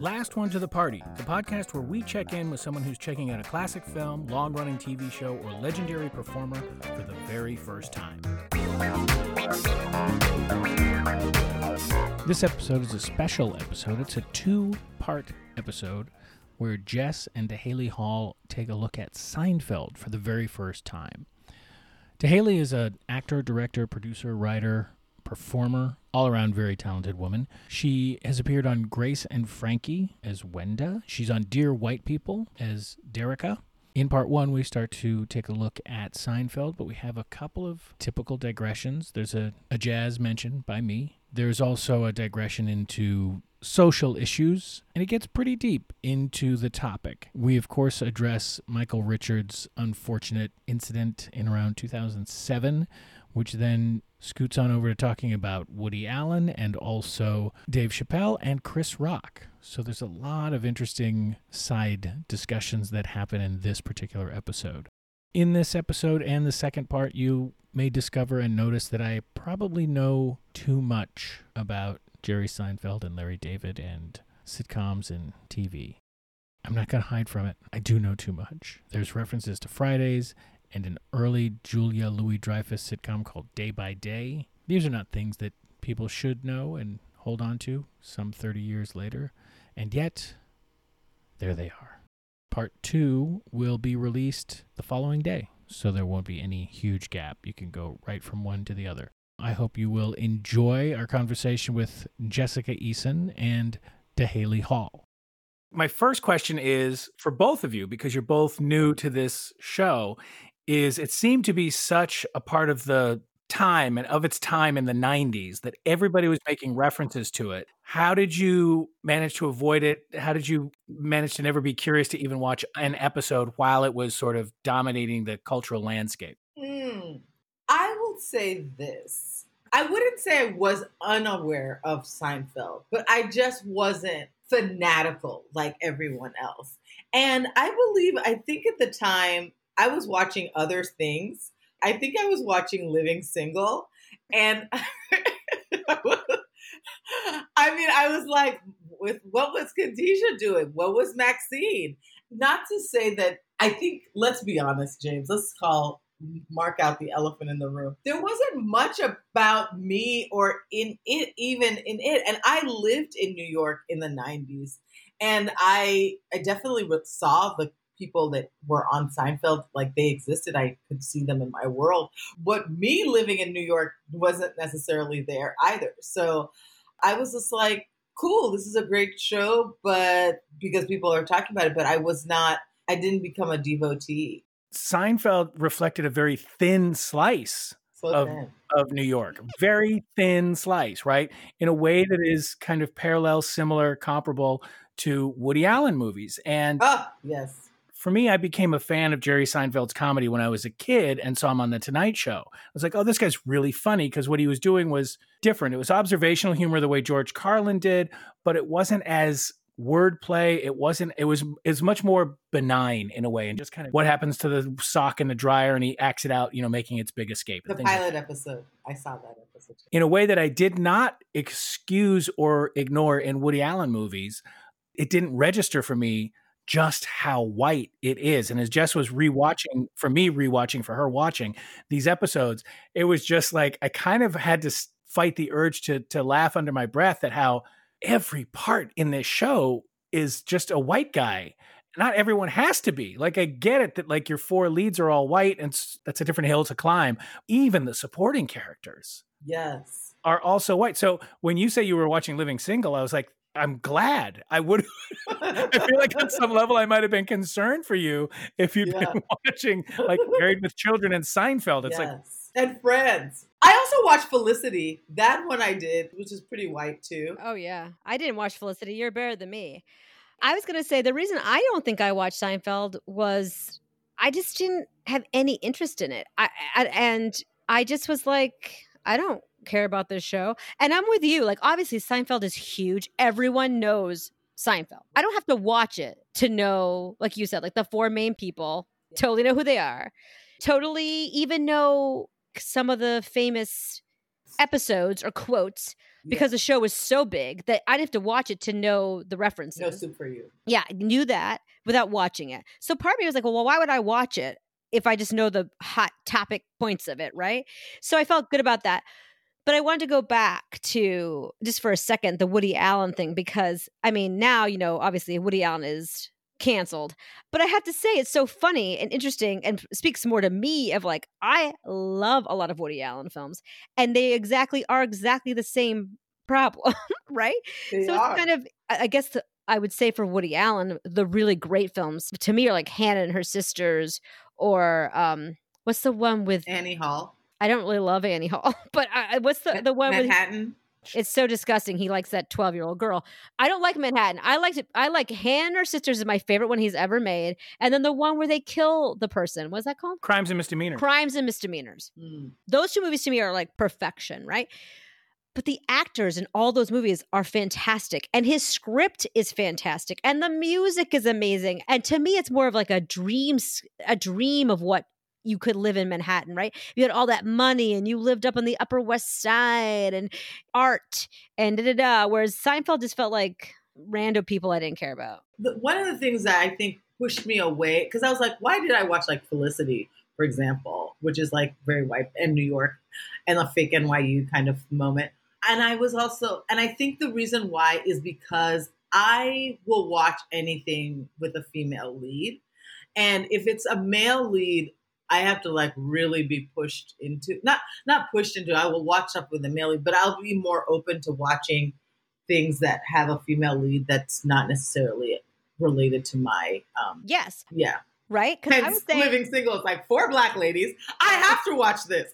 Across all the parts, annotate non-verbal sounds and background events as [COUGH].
Last One to the Party, the podcast where we check in with someone who's checking out a classic film, long running TV show, or legendary performer for the very first time. This episode is a special episode. It's a two part episode where Jess and Daheli Hall take a look at Seinfeld for the very first time. Daheli is an actor, director, producer, writer, performer, all around very talented woman. She has appeared on Grace and Frankie as Wenda. She's on Dear White People as Derica. In part one, we start to take a look at Seinfeld, but we have a couple of typical digressions. There's a, a jazz mention by me. There's also a digression into social issues, and it gets pretty deep into the topic. We, of course, address Michael Richards' unfortunate incident in around 2007, which then scoots on over to talking about Woody Allen and also Dave Chappelle and Chris Rock. So there's a lot of interesting side discussions that happen in this particular episode. In this episode and the second part, you may discover and notice that I probably know too much about Jerry Seinfeld and Larry David and sitcoms and TV. I'm not going to hide from it. I do know too much. There's references to Fridays and an early Julia Louis Dreyfus sitcom called Day by Day. These are not things that people should know and hold on to some 30 years later. And yet, there they are. Part two will be released the following day, so there won't be any huge gap. You can go right from one to the other. I hope you will enjoy our conversation with Jessica Eason and Daheli Hall. My first question is for both of you, because you're both new to this show, is it seemed to be such a part of the time and of its time in the 90s that everybody was making references to it. How did you manage to avoid it? How did you manage to never be curious to even watch an episode while it was sort of dominating the cultural landscape? Mm, I will say this. I wouldn't say I was unaware of Seinfeld, but I just wasn't fanatical like everyone else. And I believe, I think at the time, I was watching other things. I think I was watching Living Single. And [LAUGHS] I mean, I was like, with what was Khadijah doing? What was Maxine? Not to say that I think, let's be honest, James, let's call mark out the elephant in the room. There wasn't much about me or in it, even in it. And I lived in New York in the 90s. And I, I definitely saw the people that were on Seinfeld, like they existed. I could see them in my world. But me living in New York wasn't necessarily there either. So I was just like, cool, this is a great show, but because people are talking about it, but I was not, I didn't become a devotee. Seinfeld reflected a very thin slice so of, of New York. Very thin slice, right? In a way that is kind of parallel, similar, comparable to Woody Allen movies. And ah, yes for me, I became a fan of Jerry Seinfeld's comedy when I was a kid and saw him on The Tonight Show. I was like, oh, this guy's really funny because what he was doing was different. It was observational humor the way George Carlin did, but it wasn't as wordplay. It wasn't, it was, it's much more benign in a way and just kind of what happens to the sock in the dryer and he acts it out, you know, making its big escape. The pilot like episode. I saw that episode. In a way that I did not excuse or ignore in Woody Allen movies. It didn't register for me just how white it is. And as Jess was mm-hmm. rewatching, for me, rewatching, for her watching these episodes, it was just like I kind of had to fight the urge to to laugh under my breath at how every part in this show is just a white guy. Not everyone has to be. Like I get it that like your four leads are all white and that's a different hill to climb. Even the supporting characters. Yes. Are also white. So when you say you were watching Living Single, I was like, I'm glad. I would. [LAUGHS] I feel like on some level I might have been concerned for you if you'd yeah. been [LAUGHS] watching like Married with Children and Seinfeld. It's yes. like and Friends. I also watched Felicity. That one I did, which is pretty white too. Oh yeah, I didn't watch Felicity. You're better than me. I was gonna say the reason I don't think I watched Seinfeld was I just didn't have any interest in it. I, I and I just was like, I don't care about this show. And I'm with you. Like, obviously, Seinfeld is huge. Everyone knows Seinfeld. I don't have to watch it to know, like you said, like the four main people, totally know who they are, totally even know some of the famous episodes or quotes because the show was so big that I'd have to watch it to know the references. no soup for you. Yeah, I knew that without watching it. So part of me was like, well, why would I watch it if I just know the hot topic points of it, right? So I felt good about that. But I wanted to go back to just for a second the Woody Allen thing because I mean, now, you know, obviously Woody Allen is canceled. But I have to say it's so funny and interesting and speaks more to me of like I love a lot of Woody Allen films and they exactly are exactly the same problem, [LAUGHS] right? They so are. it's kind of I guess the, I would say for Woody Allen, the really great films to me are like Hannah and her sisters, or um, what's the one with? Annie Hall, I don't really love Annie Hall, [LAUGHS] but I, I- what's the the one with? Manhattan. It's so disgusting. He likes that twelve year old girl. I don't like Manhattan. I liked it. I like Hannah and her sisters is my favorite one he's ever made, and then the one where they kill the person. What's that called? Crimes and misdemeanors. Crimes and misdemeanors Mm. those two movies to me are like perfection, right? But the actors in all those movies are fantastic, and his script is fantastic, and the music is amazing. And to me, it's more of like a dream, a dream of what you could live in Manhattan, right? You had all that money, and you lived up on the Upper West Side, and art, and da da da. Whereas Seinfeld just felt like random people I didn't care about. one of the things that I think pushed me away because I was like, why did I watch like Felicity, for example, which is like very white and New York and a fake NYU kind of moment. And I was also, and I think the reason why is because I will watch anything with a female lead. And if it's a male lead, I have to like really be pushed into not not pushed into. I will watch stuff with a male lead, but I'll be more open to watching things that have a female lead that's not necessarily related to my um Yes, yeah right? Because I was saying, living single is like four black ladies i have to watch this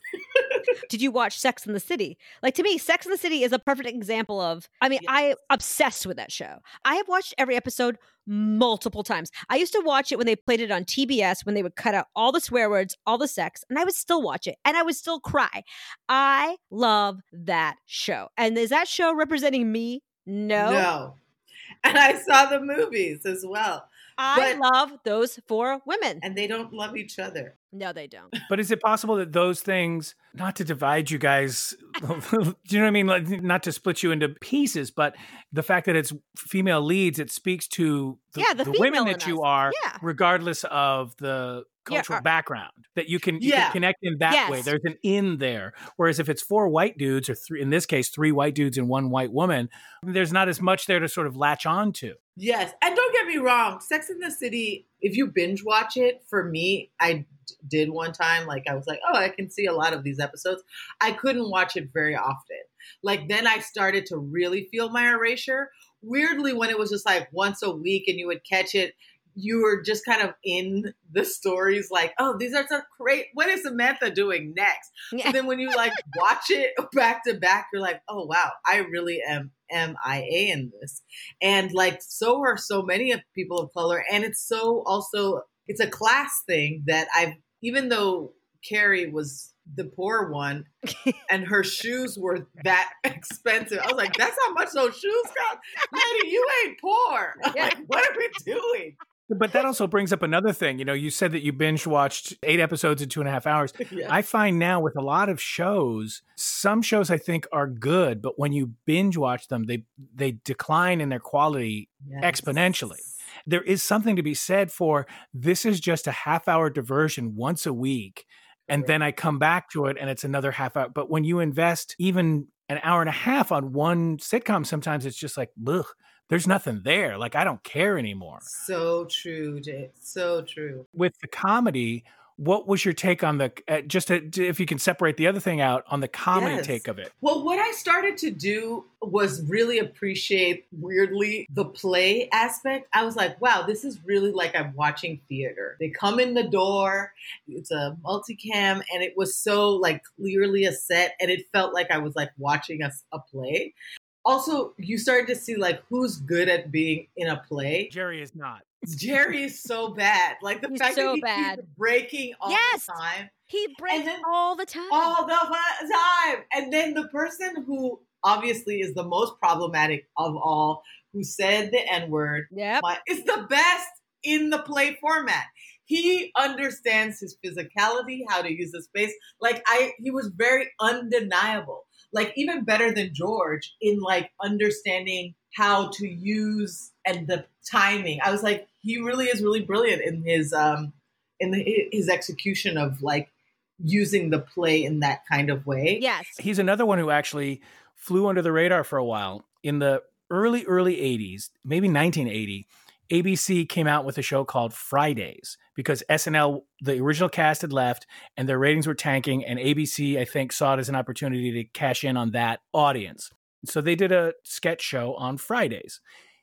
[LAUGHS] did you watch Sex in the City? Like to me, Sex in the City is a perfect example of. I mean, I obsessed with that show. I have watched every episode multiple times. I used to watch it when they played it on TBS when they would cut out all the swear words, all the sex, and I would still watch it and I would still cry. I love that show. And is that show representing me? No. no and i saw the movies as well I But- love those four women. and they don't love each other No, they don't. [LAUGHS] But is it possible that those things, not to divide you guys, [LAUGHS] [LAUGHS] do you know what I mean? Like, not to split you into pieces, but the fact that it's female leads, it speaks to the, Yeah, the the women that you us. are, Yeah. regardless of the Yeah, cultural our- background. That you can, you Yeah. can connect in that way. There's an in there. Whereas if it's four white dudes, or three, in this case, three white dudes and one white woman, there's not as much there to sort of latch on to. yes and don't get me wrong sex in the city if you binge watch it for me i did one time like i was like oh i can see a lot of these episodes. I couldn't watch it very often. Like then i started to really feel my erasure. Weirdly when it was just like once a week and you would catch it you were just kind of in the stories like oh these are so great what is samantha doing next? So then when you like watch it [LAUGHS] back to back you're like oh wow i really am mia in this. And like so are so many of people of color and it's so also it's a class thing that i've even though carrie was the poor one [LAUGHS] and her shoes were that [LAUGHS] expensive i was like that's how much those shoes cost? Lady you ain't poor. Yeah. like what are we doing But that also brings up another thing. You know, you said that you binge watched eight episodes in two and a half hours. [LAUGHS] Yeah. I find now with a lot of shows, some shows I think are good, but when you binge watch them, they they decline in their quality Yes. exponentially. There is something to be said for this is just a half hour diversion once a week. And Correct. then I come back to it and it's another half hour. But when you invest even an hour and a half on one sitcom, sometimes it's just like, ugh, there's nothing there. Like I don't care anymore. So true, Jay. So true. With the comedy, what was your take on the uh, just to, if you can separate the other thing out on the comedy Yes. take of it? Well, what I started to do was really appreciate, weirdly, the play aspect. I was like, wow, this is really like I'm watching theater. They come in the door, it's a multicam, and it was so like clearly a set, and it felt like I was like watching a, a play. Also, you started to see like who's good at being in a play. Jerry is not. Jerry is so bad. Like the He's fact so that he bad. keeps breaking all Yes. the time. He breaks then- all the time. all the time. And then the person who obviously is the most problematic of all, who said the N word, yep. is the best in the play format. He understands his physicality, how to use the space. Like I, he was very undeniable. Like even better than George in like understanding how to use and the timing. I was like, he really is really brilliant in his um in the, his execution of like using the play in that kind of way. Yes. He's another one who actually flew under the radar for a while in the early early 80s, maybe 1980. ABC came out with a show called Fridays because SNL, the original cast had left and their ratings were tanking. And ABC, I think, saw it as an opportunity to cash in on that audience. So they did a sketch show on Fridays.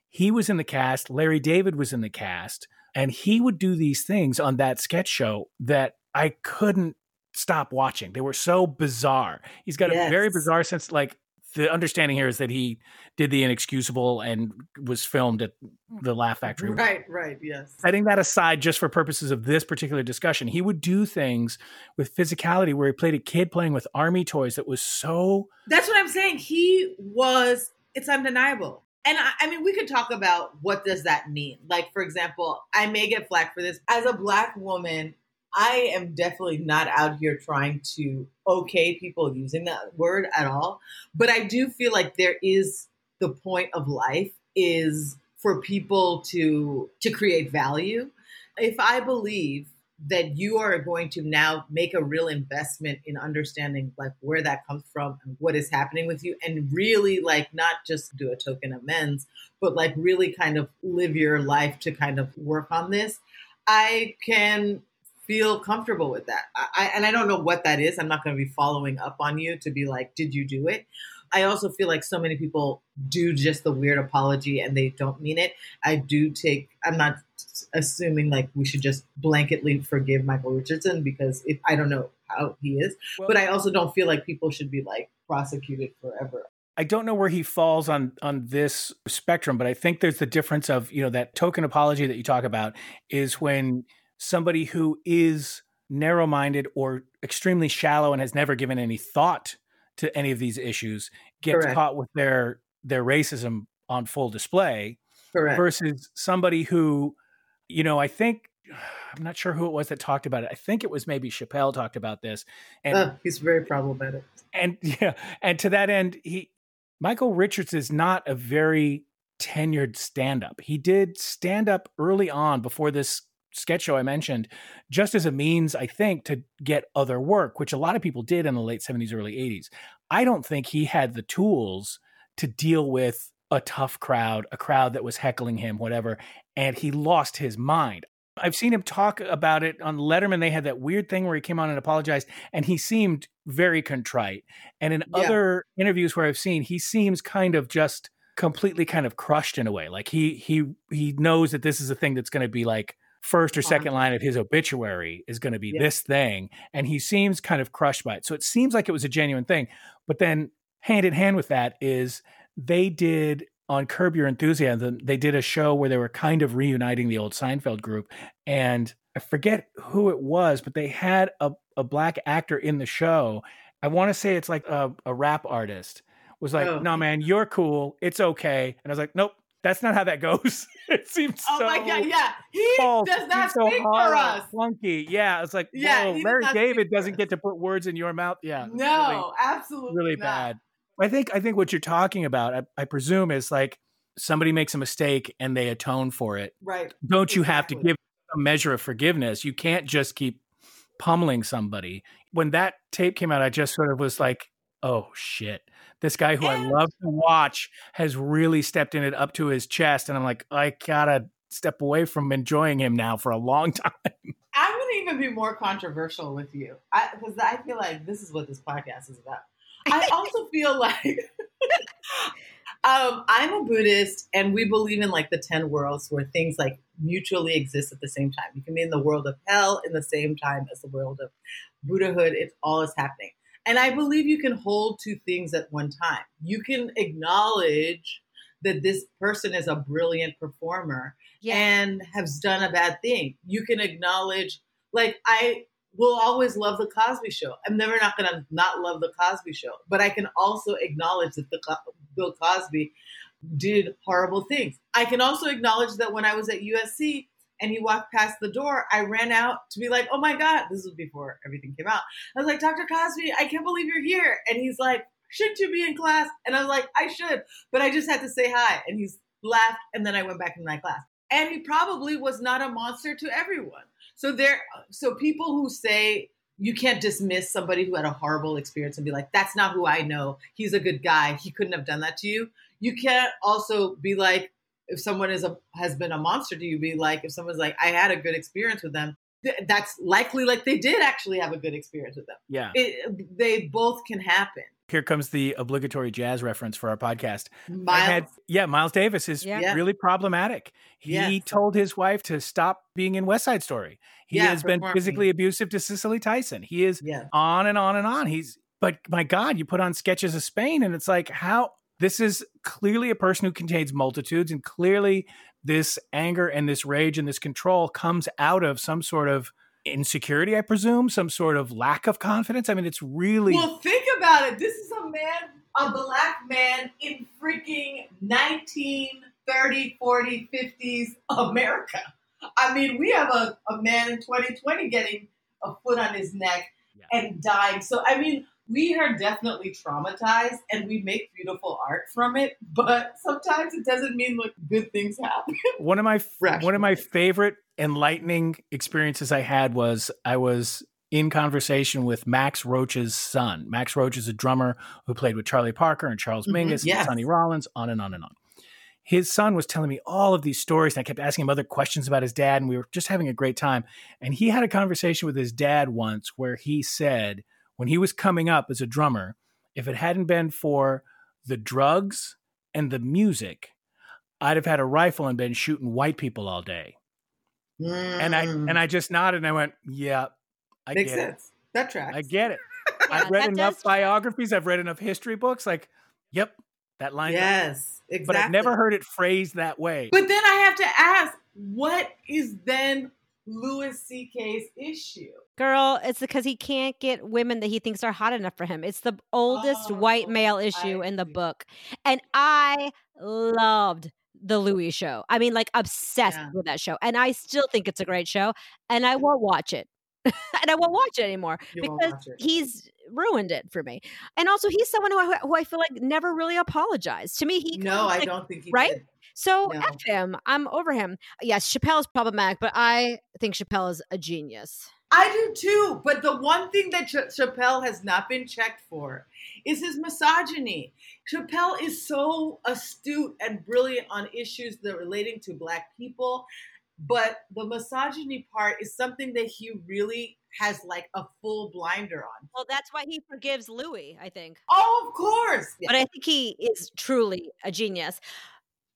He was in the cast, Larry David was in the cast, and he would do these things on that sketch show that I couldn't stop watching. They were so bizarre. He's got yes. a very bizarre sense, like the understanding here is that he did the inexcusable and was filmed at the Laugh Factory. Right, right, yes. Setting that aside just for purposes of this particular discussion, he would do things with physicality where he played a kid playing with army toys that was so. That's what I'm saying. He was, it's undeniable. And I, I mean, we could talk about what does that mean. Like, for example, I may get flack for this. As a black woman, I am definitely not out here trying to okay people using that word at all. But I do feel like there is the point of life is for people to to create value. If I believe that you are going to now make a real investment in understanding like where that comes from and what is happening with you and really like not just do a token amends but like really kind of live your life to kind of work on this i can feel comfortable with that. I, and I don't know what that is. I'm not going to be following up on you to be like, did you do it? I also feel like so many people do just the weird apology and they don't mean it. I do take, I'm not assuming like we should just blanketly forgive Michael Richardson because if I don't know how he is, well, but I also don't feel like people should be like prosecuted forever. I don't know where he falls on on this spectrum, but I think there's the difference of, you know, that token apology that you talk about is when somebody who is narrow minded or extremely shallow and has never given any thought to any of these issues gets Correct. caught with their their racism on full display Correct. versus somebody who you know i think [SIGHS] i'm not sure who it was that talked about it i think it was maybe chappelle talked about this and uh, he's very problematic and [LAUGHS] yeah and to that end he michael richards is not a very tenured stand-up he did stand up early on before this sketch show I mentioned, just as a means, I think, to get other work, which a lot of people did in the late 70s, early 80s. I don't think he had the tools to deal with a tough crowd, a crowd that was heckling him, whatever, and he lost his mind. I've seen him talk about it on Letterman. They had that weird thing where he came on and apologized, and he seemed very contrite. And in yeah. other interviews where I've seen, he seems kind of just completely kind of crushed in a way. Like he he he knows that this is a thing that's going to be like first or uh-huh. second line of his obituary is going to be yeah. this thing and he seems kind of crushed by it so it seems like it was a genuine thing but then hand in hand with that is they did on curb your enthusiasm they did a show where they were kind of reuniting the old seinfeld group and i forget who it was but they had a, a black actor in the show i want to say it's like a, a rap artist was like, oh. "No, man, you're cool. It's okay." And I was like, "Nope, that's not how that goes. [LAUGHS] it seems oh so. Oh my god, yeah, he false. does not so speak for us. Funky, yeah. It's like, yeah, Larry David doesn't get to put words in your mouth. Yeah, no, really, absolutely, really not. bad. I think I think what you're talking about, I, I, presume, is like somebody makes a mistake and they atone for it. Right. Don't exactly. you have to give a measure of forgiveness? You can't just keep pummeling somebody. When that tape came out, I just sort of was like, oh shit this guy who I love to watch has really stepped in it up to his chest, and I'm like, I gotta step away from enjoying him now for a long [LAUGHS] time. I'm gonna even be more controversial with you because I, I, feel like this is what this podcast is about. I also [LAUGHS] feel like [LAUGHS] um, I'm a Buddhist, and we believe in like the ten worlds where things like mutually exist at the same time. You can be in the world of hell in the same time as the world of Buddhahood. It's all is happening. And I believe you can hold two things at one time. You can acknowledge that this person is a brilliant performer yeah. and has done a bad thing. You can acknowledge, like, I will always love the Cosby Show. I'm never not going to not love the Cosby Show, but I can also acknowledge that the Bill Cosby did horrible things. I can also acknowledge that when I was at USC, and he walked past the door, I ran out to be like, oh my God, this was before everything came out. I was like, Dr. Cosby, I can't believe you're here. And he's like, shouldn't you be in class? And I was like, I should, but I just had to say hi. And he's laughed, and then I went back in my class. And he probably was not a monster to everyone. So there, so people who say you can't dismiss somebody who had a horrible experience and be like, that's not who I know. He's a good guy. He couldn't have done that to you. You can't also be like, if someone is a has been a monster to you, be like, if someone's like, I had a good experience with them, that's likely like they did actually have a good experience with them. Yeah. It, they both can happen. Here comes the obligatory jazz reference for our podcast. Miles, Had, yeah, Miles Davis is Yeah. really problematic. He Yes. told his wife to stop being in West Side Story. He Yeah, has been performing. physically abusive to Cicely Tyson. He is yeah. on and on and on. He's but my God, you put on sketches of Spain, and it's like how this is clearly a person who contains multitudes, and clearly this anger and this rage and this control comes out of some sort of insecurity, I presume, some sort of lack of confidence. I mean, it's really Well, think about it. This is a man, a black man in freaking 1930, 40, 50s America. I mean, we have a, a man in 2020 getting a foot on his neck Yeah. and dying. So, I mean, we are definitely traumatized and we make beautiful art from it, but sometimes it doesn't mean like good things happen. one of my one of my favorite enlightening experiences I had was I was in conversation with Max Roach's son. Max Roach is a drummer who played with Charlie Parker and Charles Mhm, Mingus yes. and Sonny Rollins, on and on and on. His son was telling me all of these stories, and I kept asking him other questions about his dad, and we were just having a great time. And he had a conversation with his dad once where he said, when he was coming up as a drummer, if it hadn't been for the drugs and the music, I'd have had a rifle and been shooting white people all day. And I and I just nodded and I went, "Yeah, I Mm. makes get sense. That tracks. it. I get it. Yeah, [LAUGHS] I've read enough does- biographies. I've read enough history books. Like, yep, that line. Yes, exactly. But I've never heard it phrased that way. But then I have to ask, what is then Louis C.K.'s issue? Girl, it's because he can't get women that he thinks are hot enough for him. It's the oldest oh, white Oh, male issue I in the see. book. And I loved the Louie show. I mean, like obsessed Yeah. with that show. And I still think it's a great show. And I won't watch it. [LAUGHS] and I won't watch it anymore You because it. he's ruined it for me. And also, he's someone who I, who I feel like never really apologized. To me, he no, I like, don't think he right? did. So No. F him. I'm over him. Yes, Chappelle is problematic, but I think Chappelle is a genius. I do too. But the one thing that Ch- Chappelle has not been checked for is his misogyny. Chappelle is so astute and brilliant on issues that are relating to Black people, but the misogyny part is something that he really has like a full blinder on. Well, that's why he forgives Louis, I think. Oh, of course. But I think he is truly a genius.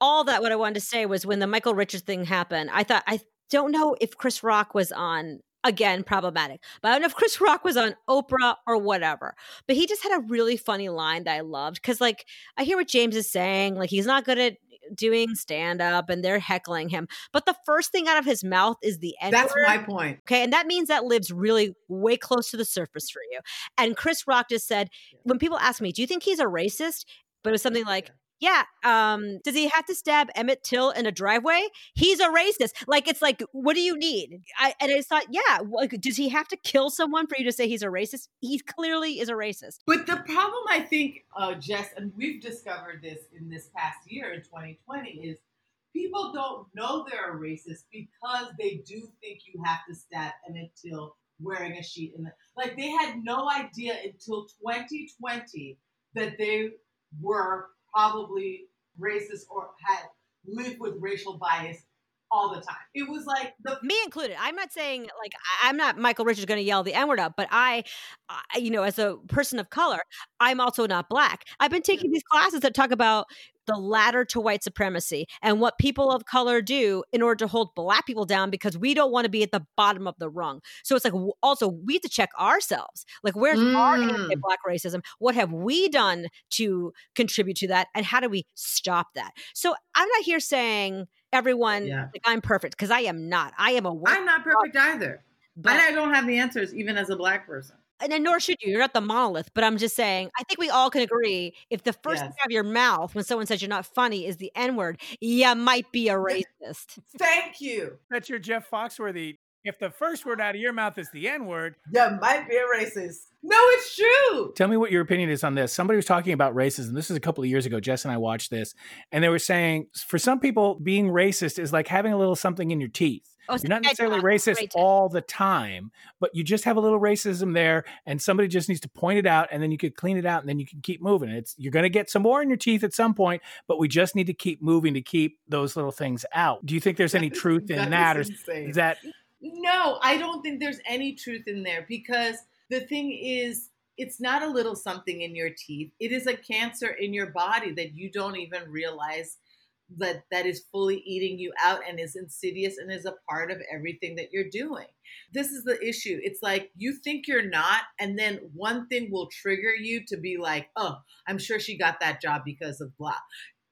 All that what I wanted to say was when the Michael Richards thing happened, I thought I don't know if Chris Rock was on again problematic. But I don't know if Chris Rock was on Oprah or whatever. But he just had a really funny line that I loved cuz like I hear what James is saying, like he's not good at doing stand up and they're heckling him. But the first thing out of his mouth is the N That's my point. Okay. And that means that lives really way close to the surface for you. And Chris Rock just said, when people ask me, do you think he's a racist? But it was something like, yeah, um, does he have to stab Emmett Till in a driveway? He's a racist. Like, it's like, what do you need? I, and I thought, yeah, like, does he have to kill someone for you to say he's a racist? He clearly is a racist. But the problem, I think, uh, Jess, and we've discovered this in this past year in 2020, is people don't know they're a racist because they do think you have to stab Emmett Till wearing a sheet in the like. They had no idea until 2020 that they were probably racist or had lived with racial bias all the time. It was like the me included. I'm not saying like I'm not Michael Richards going to yell the N word up, but I, I, you know, as a person of color, I'm also not black. I've been taking these classes that talk about the ladder to white supremacy and what people of color do in order to hold black people down because we don't want to be at the bottom of the rung. So it's like also we have to check ourselves. Like where's our Mm. anti-black racism? What have we done to contribute to that and how do we stop that? So I'm not here saying everyone Yeah. like I'm perfect because I am not. I am a I'm not perfect either. but, And I don't have the answers even as a black person. And then nor should you. You're not the monolith. But I'm just saying, I think we all can agree if the first Yes. thing out of your mouth when someone says you're not funny is the N word, you might be a racist. Thank you. That's your Jeff Foxworthy. If the first word out of your mouth is the N word, Yeah, might be a racist. No, it's true. Tell me what your opinion is on this. Somebody was talking about racism. This is a couple of years ago. Jess and I watched this, and they were saying for some people, being racist is like having a little something in your teeth. Oh, You're not necessarily racist tip. all the time, but you just have a little racism there, and somebody just needs to point it out, and then you could clean it out, and then you can keep moving. It's you're going to get some more in your teeth at some point, but we just need to keep moving to keep those little things out. Do you think there's any truth [LAUGHS] in that, or insane. is that No, I don't think there's any truth in there because the thing is, it's not a little something in your teeth. It is a cancer in your body that you don't even realize that that is fully eating you out and is insidious and is a part of everything that you're doing. This is the issue. It's like you think you're not and then one thing will trigger you to be like, "Oh, I'm sure she got that job because of blah."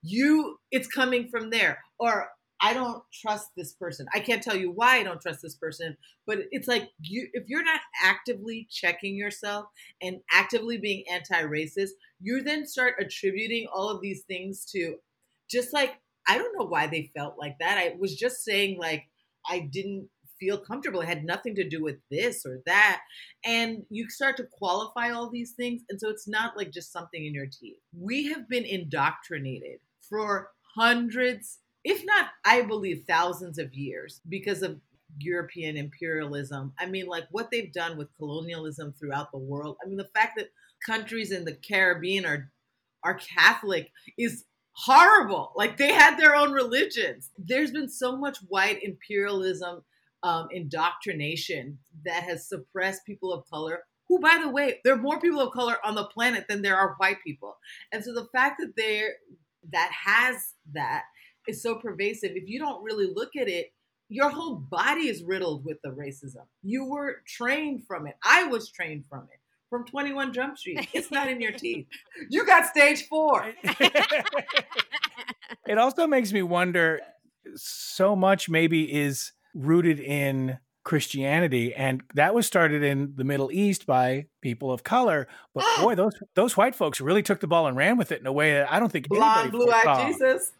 You it's coming from there or I don't trust this person. I can't tell you why I don't trust this person, but it's like you if you're not actively checking yourself and actively being anti-racist, you then start attributing all of these things to just like I don't know why they felt like that. I was just saying like I didn't feel comfortable. It had nothing to do with this or that. And you start to qualify all these things. And so it's not like just something in your teeth. We have been indoctrinated for hundreds, if not, I believe, thousands of years because of European imperialism. I mean, like what they've done with colonialism throughout the world. I mean, the fact that countries in the Caribbean are are Catholic is horrible. Like they had their own religions. There's been so much white imperialism, um, indoctrination that has suppressed people of color. Who, by the way, there are more people of color on the planet than there are white people. And so the fact that there that has that is so pervasive. If you don't really look at it, your whole body is riddled with the racism. You were trained from it. I was trained from it. From 21 Jump Street. [LAUGHS] It's not in your teeth. You got stage four. [LAUGHS] it also makes me wonder so much maybe is rooted in Christianity and that was started in the Middle East by people of color but ah! boy those those white folks really took the ball and ran with it in a way that I don't think Blonde, anybody blue eyed. Jesus.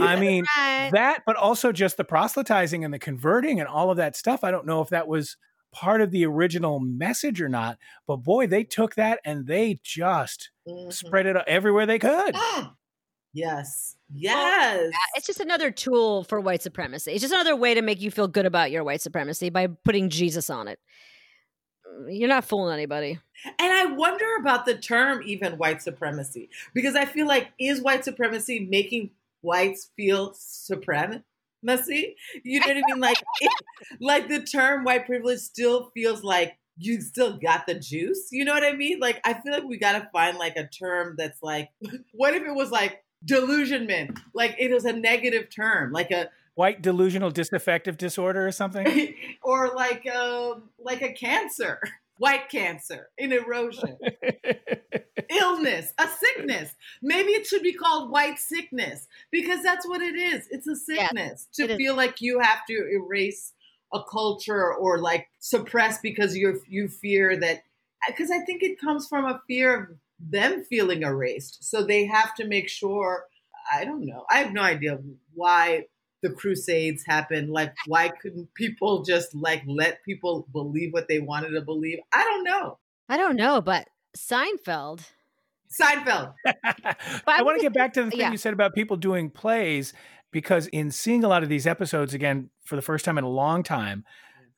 I [LAUGHS] mean Right. that but also just the proselytizing and the converting and all of that stuff I don't know if that was part of the original message or not but boy they took that and they just Mhm. spread it everywhere they could yes. Yes. It's just another tool for white supremacy. It's just another way to make you feel good about your white supremacy by putting Jesus on it. You're not fooling anybody. And I wonder about the term even white supremacy because I feel like is white supremacy making whites feel supremacy? You know what I mean? Like, it, like the term white privilege still feels like you still got the juice. You know what I mean? Like, I feel like we got to find like a term that's like, [LAUGHS] what if it was like delusionment? Like it was a negative term, like a white delusional disaffective disorder or something [LAUGHS] or like um like a cancer, white cancer, an erosion. [LAUGHS] illness, a sickness. Maybe it should be called white sickness because that's what it is. It's a sickness it to is. feel like you have to erase a culture or like suppress because you you fear that because I think it comes from a fear of them feeling erased. So they have to make sure I don't know. I have no idea why the crusades happened like why couldn't people just like let people believe what they wanted to believe i don't know I don't know, but Seinfeld. seinfeld [LAUGHS] I want to get back to the thing yeah. you said about people doing plays because in seeing a lot of these episodes again for the first time in a long time,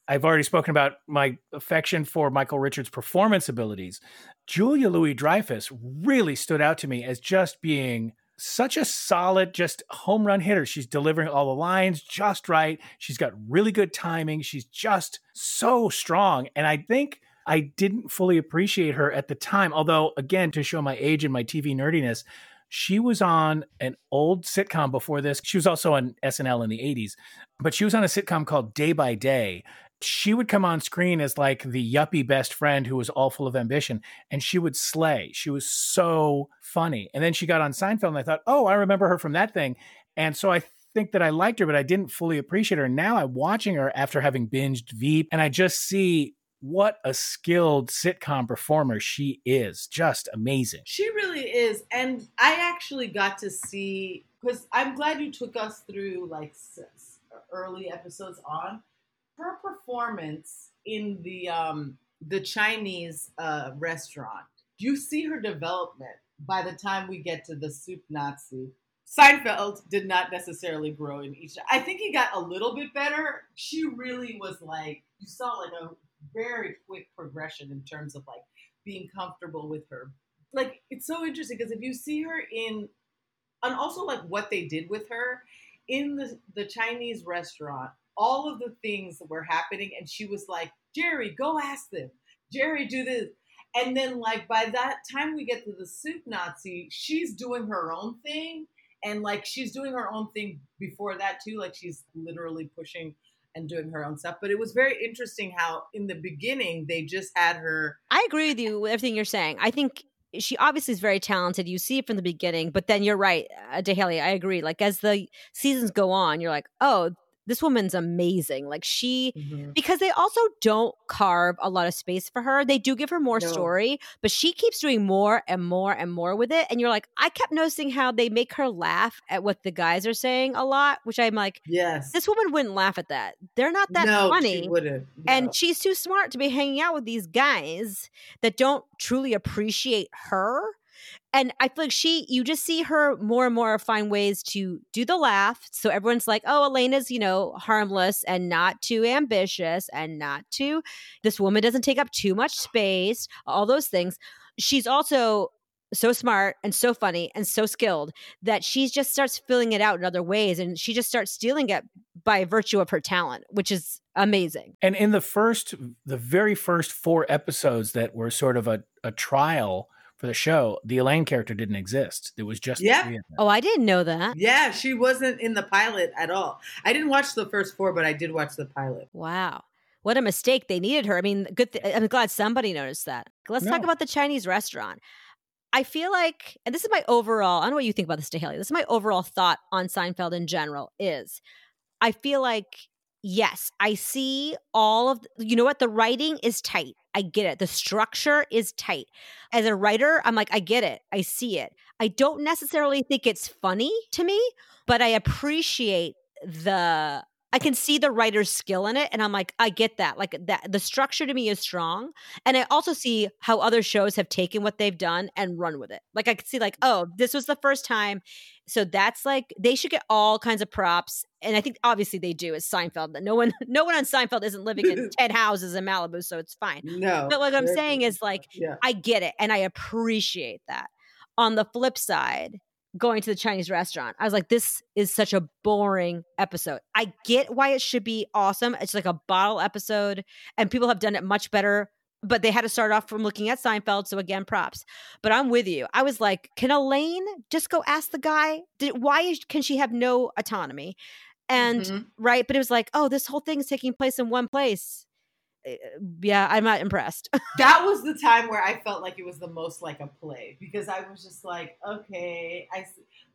I've already spoken about my affection for Michael Richards' performance abilities. Julia Louis Dreyfus really stood out to me as just being such a solid, just home run hitter. She's delivering all the lines just right. She's got really good timing. She's just so strong. And I think I didn't fully appreciate her at the time. Although, again, to show my age and my TV nerdiness, she was on an old sitcom before this. She was also on SNL in the 80s, but she was on a sitcom called Day by Day. She would come on screen as like the yuppie best friend who was all full of ambition, and she would slay. She was so funny. And then she got on Seinfeld, and I thought, oh, I remember her from that thing. And so I think that I liked her, but I didn't fully appreciate her. Now I'm watching her after having binged Veep, and I just see what a skilled sitcom performer she is. Just amazing. She really is. And I actually got to see, because I'm glad you took us through like early episodes on her performance in the um, the Chinese uh, restaurant, do you see her development by the time we get to the soup Nazi. Seinfeld did not necessarily grow in each. I think he got a little bit better. She really was like you saw like a very quick progression in terms of like being comfortable with her. Like it's so interesting because if you see her in and also like what they did with her in the the Chinese restaurant, all of the things that were happening and she was like, "Jerry, go ask them. Jerry, do this." And then like by that time we get to the soup Nazi, she's doing her own thing and like she's doing her own thing before that too like she's literally pushing and doing her own stuff. But it was very interesting how in the beginning they just had her. I agree with you with everything you're saying. I think she obviously is very talented. You see it from the beginning, but then you're right, uh, Daheli. I agree. Like as the seasons go on, you're like, oh, this woman's amazing. Like she, mm-hmm. because they also don't carve a lot of space for her. They do give her more no. story, but she keeps doing more and more and more with it. And you're like, I kept noticing how they make her laugh at what the guys are saying a lot, which I'm like, yes, this woman wouldn't laugh at that. They're not that no, funny. She wouldn't. No. And she's too smart to be hanging out with these guys that don't truly appreciate her and I feel like she, you just see her more and more find ways to do the laugh. So everyone's like, oh, Elaine's, you know, harmless and not too ambitious and not too, this woman doesn't take up too much space, all those things. She's also so smart and so funny and so skilled that she just starts filling it out in other ways and she just starts stealing it by virtue of her talent, which is amazing. And in the first, the very first four episodes that were sort of a, a trial for the show, the Elaine character didn't exist. It was just yeah. Oh, I didn't know that. Yeah, she wasn't in the pilot at all. I didn't watch the first four, but I did watch the pilot. Wow. What a mistake. They needed her. I mean, good. Th- I'm glad somebody noticed that. Let's no. talk about the Chinese restaurant. I feel like, and this is my overall, I don't know what you think about this, Haley. This is my overall thought on Seinfeld in general is I feel like yes, I see all of, you know what? The writing is tight. I get it. The structure is tight. As a writer, I'm like, I get it. I see it. I don't necessarily think it's funny to me, but I appreciate the I can see the writer's skill in it and I'm like I get that. Like that the structure to me is strong and I also see how other shows have taken what they've done and run with it. Like I can see like oh, this was the first time. So that's like they should get all kinds of props and I think obviously they do as Seinfeld. No one [LAUGHS] no one on Seinfeld isn't living in [LAUGHS] 10 houses in Malibu so it's fine. No. But what I'm saying is like yeah. I get it and I appreciate that. On the flip side, going to the Chinese restaurant. I was like, this is such a boring episode. I get why it should be awesome. It's like a bottle episode, and people have done it much better. But they had to start off from looking at Seinfeld. So again, props. But I'm with you. I was like, can Elaine just go ask the guy? Did, why can she have no autonomy? And mm-hmm. right, but it was like, oh, this whole thing is taking place in one place. Eh, yeah, I'm not impressed. that was the time where I felt like it was the most like a play because I was just like, okay, I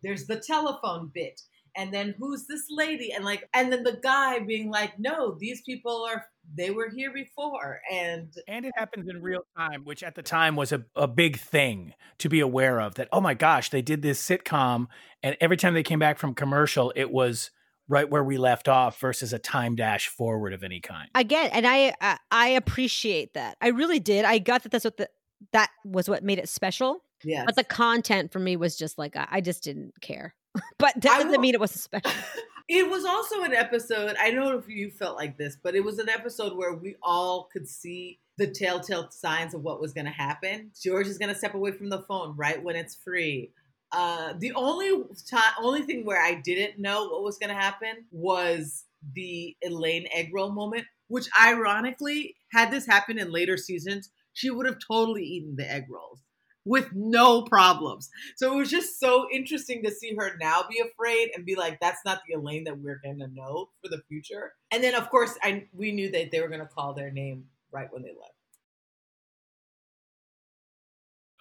there's the telephone bit, and then who's this lady, and like, and then the guy being like, no, these people are they were here before, and and it happens in real time, which at the time was a, a big thing to be aware of. That oh my gosh, they did this sitcom, and every time they came back from commercial, it was right where we left off versus a time dash forward of any kind. Again, and I I, I appreciate that. I really did. I got that that's what the that was what made it special. Yeah. But the content for me was just like I, I just didn't care. But that doesn't will, mean it wasn't special. [LAUGHS] it was also an episode. I don't know if you felt like this, but it was an episode where we all could see the telltale signs of what was going to happen. George is going to step away from the phone right when it's free. Uh, the only time, only thing where I didn't know what was going to happen was the Elaine egg roll moment, which ironically, had this happened in later seasons, she would have totally eaten the egg rolls with no problems. So it was just so interesting to see her now be afraid and be like, that's not the Elaine that we're going to know for the future. And then, of course, I we knew that they were going to call their name right when they left.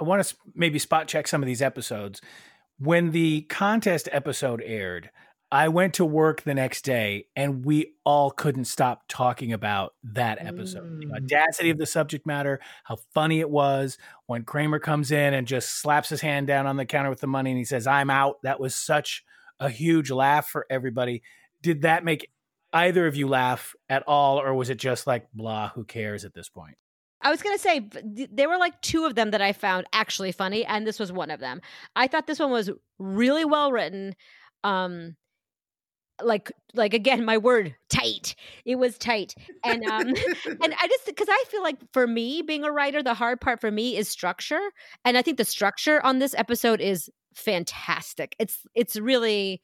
I want to maybe spot check some of these episodes. When the contest episode aired, I went to work the next day and we all couldn't stop talking about that episode. Mm. The audacity of the subject matter, how funny it was when Kramer comes in and just slaps his hand down on the counter with the money and he says, I'm out. That was such a huge laugh for everybody. Did that make either of you laugh at all, or was it just like, blah, who cares at this point? I was gonna say there were like two of them that I found actually funny, and this was one of them. I thought this one was really well written. Um, like like again my word tight it was tight and um [LAUGHS] and [LAUGHS] i just because i feel like for me being a writer the hard part for me is structure and i think the structure on this episode is fantastic it's it's really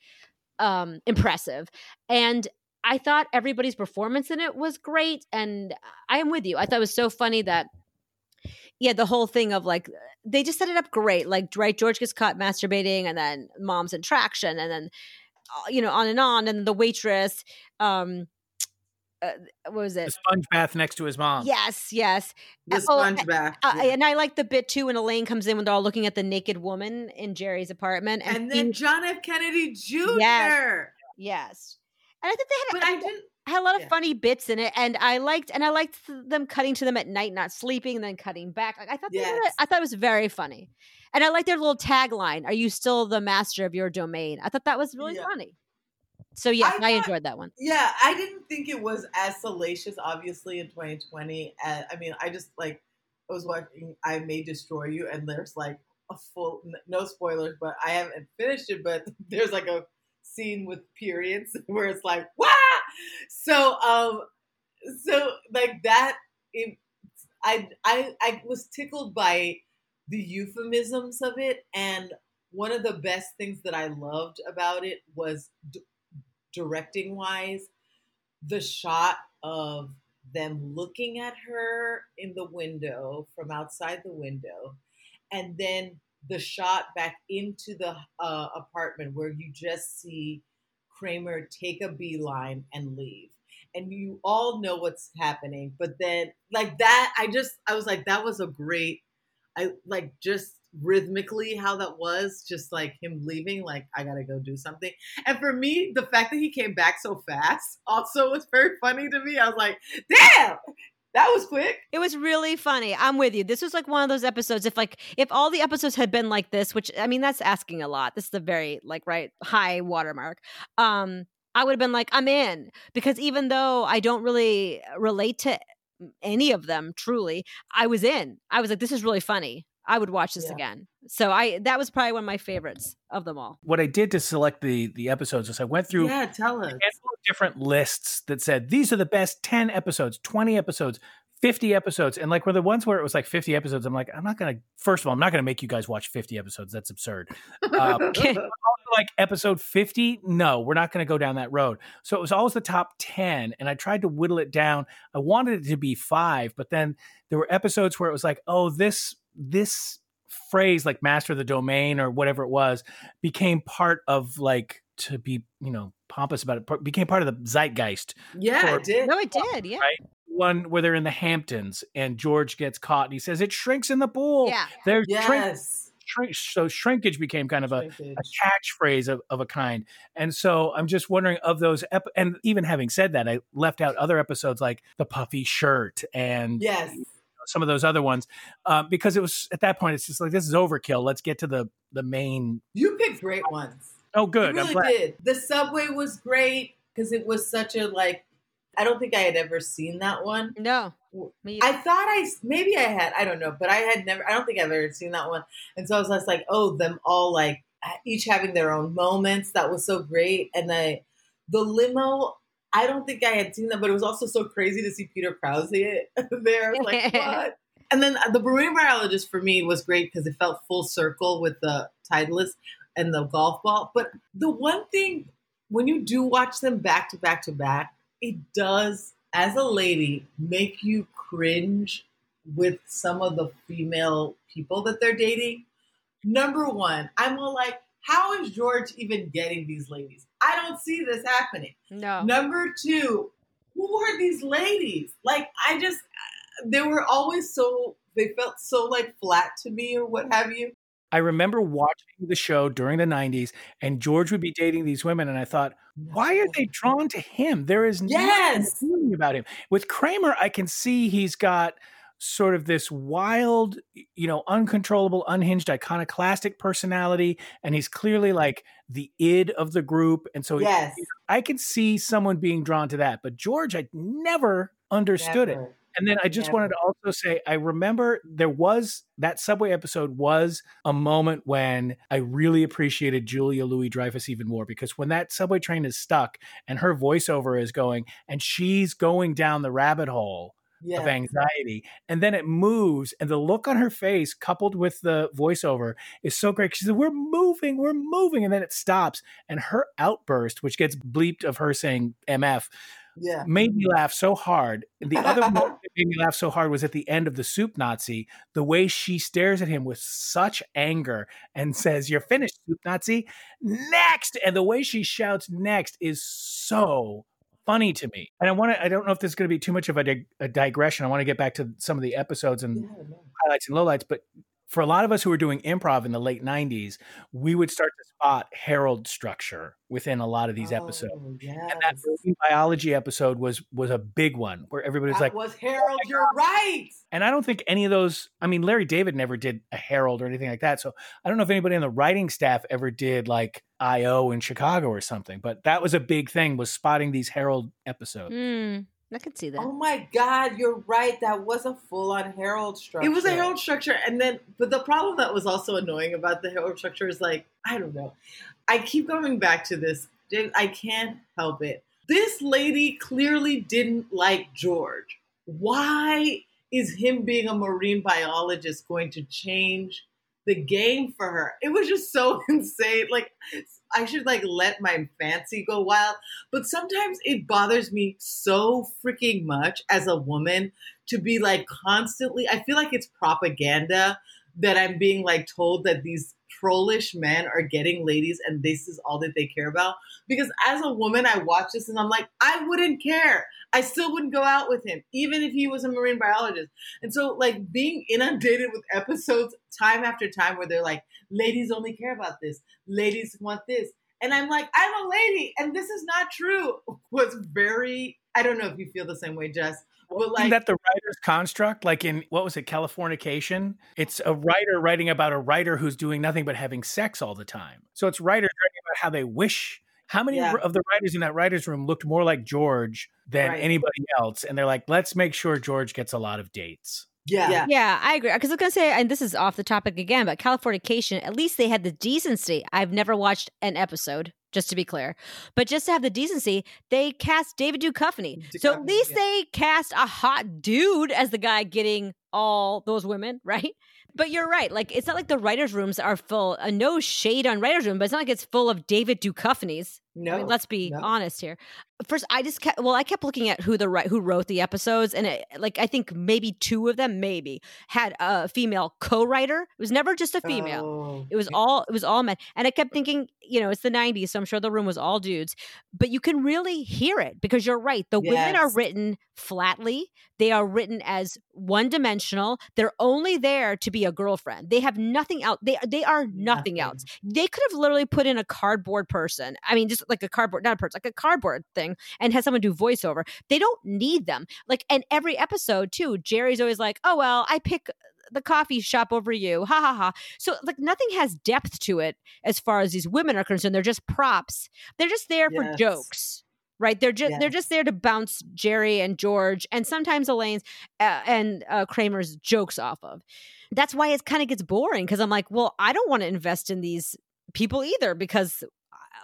um impressive and I thought everybody's performance in it was great. And I am with you. I thought it was so funny that, yeah, the whole thing of like, they just set it up great. Like, right, George gets caught masturbating, and then mom's in traction, and then, you know, on and on. And the waitress, um, uh, what was it? The sponge bath next to his mom. Yes, yes. The sponge oh, bath. Uh, yeah. And I like the bit too when Elaine comes in when they're all looking at the naked woman in Jerry's apartment. And, and then he, John F. Kennedy Jr. Yes. yes. And I think they had, but I didn't, had a lot of yeah. funny bits in it, and I liked and I liked them cutting to them at night, not sleeping, and then cutting back. Like I thought, yes. it, I thought it was very funny, and I like their little tagline: "Are you still the master of your domain?" I thought that was really yeah. funny. So yeah, I, I, enjoyed that one. Yeah, I didn't think it was as salacious, obviously, in 2020. Uh, I mean, I just like I was watching I May Destroy You, and there's like a full no spoilers, but I haven't finished it, but [LAUGHS] there's like a scene with periods [LAUGHS] where it's like wah so um so like that it, I, I i was tickled by the euphemisms of it and one of the best things that i loved about it was d- directing wise the shot of them looking at her in the window from outside the window and then the shot back into the uh, apartment where you just see Kramer take a beeline and leave. And you all know what's happening. But then, like that, I just, I was like, that was a great, I like just rhythmically how that was, just like him leaving, like, I gotta go do something. And for me, the fact that he came back so fast also was very funny to me. I was like, damn, that was quick. It was really funny. I'm with you. This was like one of those episodes. If like if all the episodes had been like this, which I mean that's asking a lot. This is a very like right high watermark. Um, I would have been like, I'm in because even though I don't really relate to any of them truly, I was in. I was like, this is really funny. I would watch this yeah. again. So I that was probably one of my favorites of them all. What I did to select the the episodes is I went through yeah, tell us. different lists that said these are the best 10 episodes, 20 episodes, 50 episodes. And like were the ones where it was like 50 episodes, I'm like, I'm not gonna first of all, I'm not gonna make you guys watch 50 episodes. That's absurd. Um, [LAUGHS] like episode 50 no we're not going to go down that road so it was always the top 10 and i tried to whittle it down i wanted it to be five but then there were episodes where it was like oh this this phrase like master the domain or whatever it was became part of like to be you know pompous about it became part of the zeitgeist yeah for, it did no it did yeah right? One where they're in the hamptons and george gets caught and he says it shrinks in the pool yeah there's yes. shrink, shrink, so shrinkage became kind of a, a catchphrase of, of a kind and so i'm just wondering of those ep- and even having said that i left out other episodes like the puffy shirt and yes some of those other ones uh, because it was at that point it's just like this is overkill. Let's get to the the main. You picked great ones. Oh, good. You really did. The subway was great because it was such a like. I don't think I had ever seen that one. No, I thought I maybe I had. I don't know, but I had never. I don't think I've ever seen that one. And so I was just like, oh, them all like each having their own moments. That was so great. And I, the limo I don't think I had seen that, but it was also so crazy to see Peter Krause [LAUGHS] there. like, [LAUGHS] what? And then uh, the marine biologist for me was great because it felt full circle with the Titleist and the golf ball. But the one thing, when you do watch them back to back to back, it does, as a lady, make you cringe with some of the female people that they're dating. Number one, I'm all like, how is George even getting these ladies? I don't see this happening. No. Number two, who are these ladies? Like, I just, they were always so, they felt so like flat to me or what have you. I remember watching the show during the 90s, and George would be dating these women, and I thought, why are they drawn to him? There is yes. nothing about him. With Kramer, I can see he's got sort of this wild, you know, uncontrollable, unhinged, iconoclastic personality, and he's clearly mm-hmm. like the id of the group. And so yes. I can see someone being drawn to that. But George, I never understood never. it. And then I just wanted to also say I remember there was that subway episode was a moment when I really appreciated Julia Louis Dreyfus even more because when that subway train is stuck and her voiceover is going and she's going down the rabbit hole yes. of anxiety. And then it moves, and the look on her face, coupled with the voiceover, is so great. She said, We're moving, we're moving. And then it stops. And her outburst, which gets bleeped of her saying MF, yeah. made me laugh so hard. The other moment [LAUGHS] [LAUGHS] made me laugh so hard was at the end of the soup Nazi, the way she stares at him with such anger and says, You're finished, soup Nazi. Next. And the way she shouts next is so funny to me. And I want to, I don't know if this is going to be too much of a, dig- a digression. I want to get back to some of the episodes and yeah, highlights and lowlights, but for a lot of us who were doing improv in the late 90s, we would start to spot Harold structure within a lot of these episodes. yes. And that biology episode was was a big one where everybody's that like was Harold, oh you're right. And I don't think any of those I mean Larry David never did a Harold or anything like that. So I don't know if anybody on the writing staff ever did like IO in Chicago or something, but that was a big thing was spotting these Harold episodes. Mm. I could see that. Oh my God, you're right. That was a full on Harold structure. It was a Harold structure. And then, but the problem that was also annoying about the Harold structure is like, I don't know. I keep coming back to this. I can't help it. This lady clearly didn't like George. Why is him being a marine biologist going to change the game for her? It was just so [LAUGHS] insane. Like, I should like let my fancy go wild. But sometimes it bothers me so freaking much as a woman to be like constantly, I feel like it's propaganda that I'm being like told that these trollish men are getting ladies and this is all that they care about. Because as a woman, I watch this and I'm like, I wouldn't care. I still wouldn't go out with him, even if he was a marine biologist. And so, like, being inundated with episodes time after time where they're like, ladies only care about this, ladies want this. And I'm like, I'm a lady, and this is not true. [LAUGHS] Was very, I don't know if you feel the same way, Jess. But like, Isn't that the writer's construct? Like in what was it, Californication? It's a writer writing about a writer who's doing nothing but having sex all the time. So it's writers writing about how they wish. How many yeah. of the writers in that writer's room looked more like George than right. anybody else? And they're like, let's make sure George gets a lot of dates. Yeah. yeah. Yeah, I agree. Because I was going to say, and this is off the topic again, but Californication, at least they had the decency. I've never watched an episode, just to be clear. But just to have the decency, they cast David Duchovny. Duchovny so at least yeah. they cast a hot dude as the guy getting all those women, [LAUGHS] right? But you're right. Like, it's not like the writers' rooms are full. Uh, no shade on writers' room, but it's not like it's full of David Duchovnys. No, I mean, let's be no. honest here. First, I just kept well, I kept looking at who the right who wrote the episodes, and it, like I think maybe two of them maybe had a female co-writer. It was never just a female. Oh. It was all it was all men, and I kept thinking, you know, it's the '90s, so I'm sure the room was all dudes. But you can really hear it because you're right. The yes. women are written flatly. They are written as one-dimensional. They're only there to be a girlfriend. They have nothing else. They they are nothing, nothing. else. They could have literally put in a cardboard person. I mean, just like a cardboard, not a person, like a cardboard thing, and has someone do voiceover. They don't need them. Like, and every episode too, Jerry's always like, "Oh well, I pick." the coffee shop over you. Ha ha ha. So like nothing has depth to it as far as these women are concerned. They're just props. They're just there yes. for jokes. Right, they're just yes. they're just there to bounce Jerry and George and sometimes Elaine's uh, and uh, Kramer's jokes off of. That's why it kind of gets boring because I'm like, well, I don't want to invest in these people either because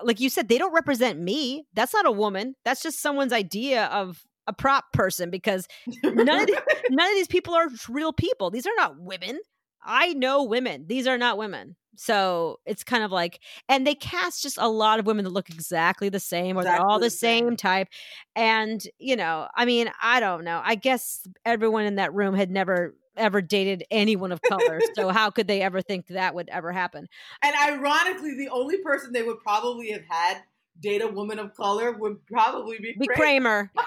like you said, they don't represent me. That's not a woman. That's just someone's idea of a prop person because none of these, [LAUGHS] none of these people are real people. These are not women. I know women. These are not women. So it's kind of like, and they cast just a lot of women that look exactly the same, or exactly they're all the same. same type. And, you know, I mean, I don't know. I guess everyone in that room had never ever dated anyone of color. so how could they ever think that would ever happen? And ironically, the only person they would probably have had date a woman of color would probably be, be Kramer. [LAUGHS]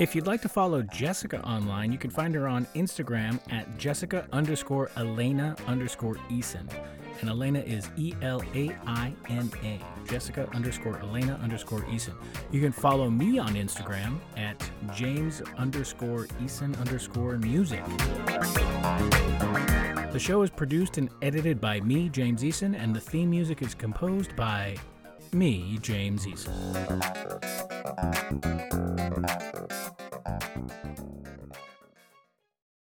If you'd like to follow Jessica online, you can find her on Instagram at Jessica underscore Elaina underscore Eason. and Elaina is E L A I N A. Jessica underscore Elaina underscore Eason. You can follow me on Instagram at James underscore Eason underscore music. The show is produced and edited by me, James Eason, and the theme music is composed by me, James Eason.